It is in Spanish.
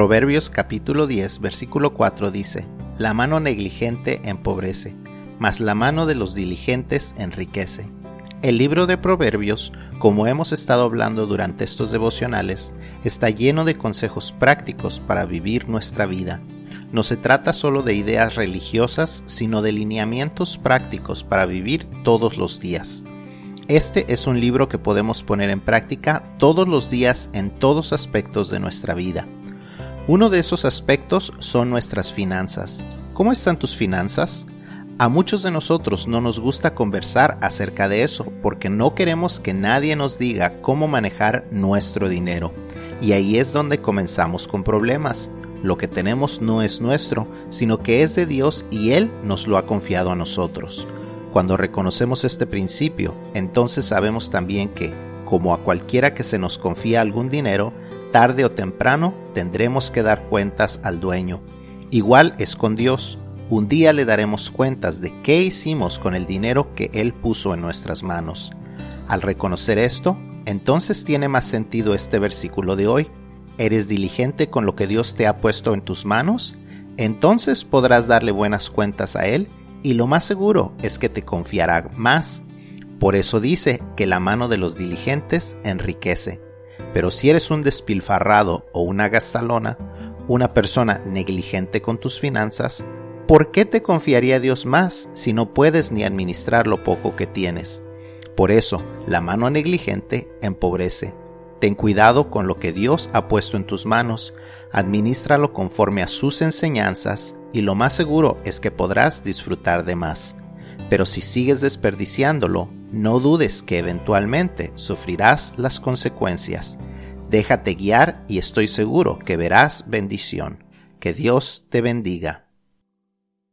Proverbios capítulo 10 versículo 4 dice, La mano negligente empobrece, mas la mano de los diligentes enriquece. El libro de Proverbios, como hemos estado hablando durante estos devocionales, está lleno de consejos prácticos para vivir nuestra vida. No se trata solo de ideas religiosas, sino de lineamientos prácticos para vivir todos los días. Este es un libro que podemos poner en práctica todos los días en todos aspectos de nuestra vida. Uno de esos aspectos son nuestras finanzas. ¿Cómo están tus finanzas? A muchos de nosotros no nos gusta conversar acerca de eso porque no queremos que nadie nos diga cómo manejar nuestro dinero. Y ahí es donde comenzamos con problemas. Lo que tenemos no es nuestro, sino que es de Dios y Él nos lo ha confiado a nosotros. Cuando reconocemos este principio, entonces sabemos también que, como a cualquiera que se nos confía algún dinero, tarde o temprano tendremos que dar cuentas al dueño. Igual es con Dios. Un día le daremos cuentas de qué hicimos con el dinero que Él puso en nuestras manos. Al reconocer esto, entonces tiene más sentido este versículo de hoy. ¿Eres diligente con lo que Dios te ha puesto en tus manos? Entonces podrás darle buenas cuentas a Él y lo más seguro es que te confiará más. Por eso dice que la mano de los diligentes enriquece. Pero si eres un despilfarrado o una gastalona, una persona negligente con tus finanzas, ¿por qué te confiaría Dios más si no puedes ni administrar lo poco que tienes? Por eso, la mano negligente empobrece. Ten cuidado con lo que Dios ha puesto en tus manos, administralo conforme a sus enseñanzas y lo más seguro es que podrás disfrutar de más. Pero si sigues desperdiciándolo, no dudes que eventualmente sufrirás las consecuencias. Déjate guiar y estoy seguro que verás bendición. Que Dios te bendiga.